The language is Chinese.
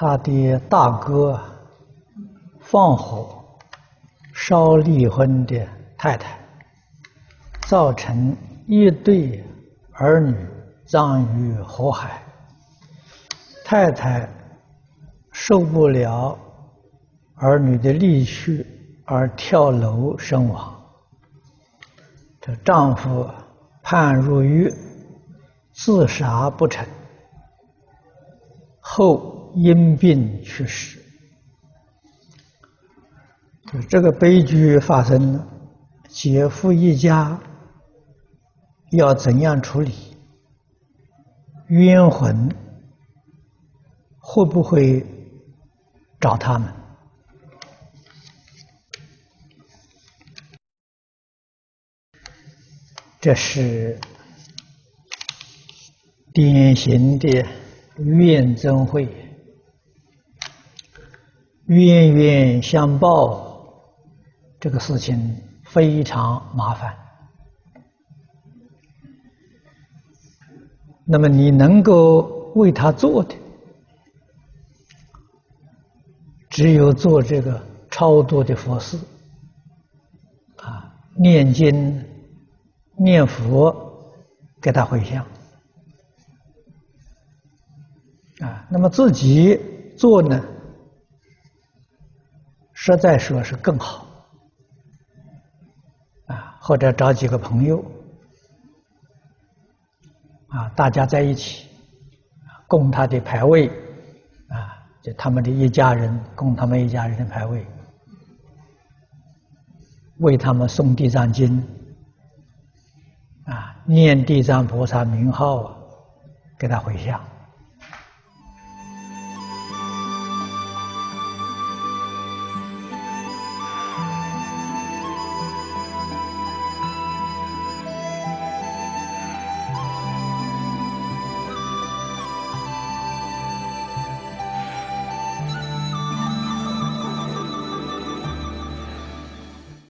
他的大哥放火烧离婚的太太，造成一对儿女葬于火海。太太受不了儿女的离去而跳楼身亡。这丈夫判入狱，自杀不成，后。因病去世，这个悲剧发生了，姐夫一家要怎样处理？冤魂会不会找他们？这是典型的怨憎会。冤冤相报，这个事情非常麻烦。那么你能够为他做的，只有做这个超度的佛事，啊，念经、念佛，给他回向，啊，那么自己做呢？实在说是更好，啊，或者找几个朋友，啊，大家在一起，供他的牌位，啊，就他们的一家人供他们一家人的牌位，为他们诵地藏经，啊，念地藏菩萨名号，给他回向。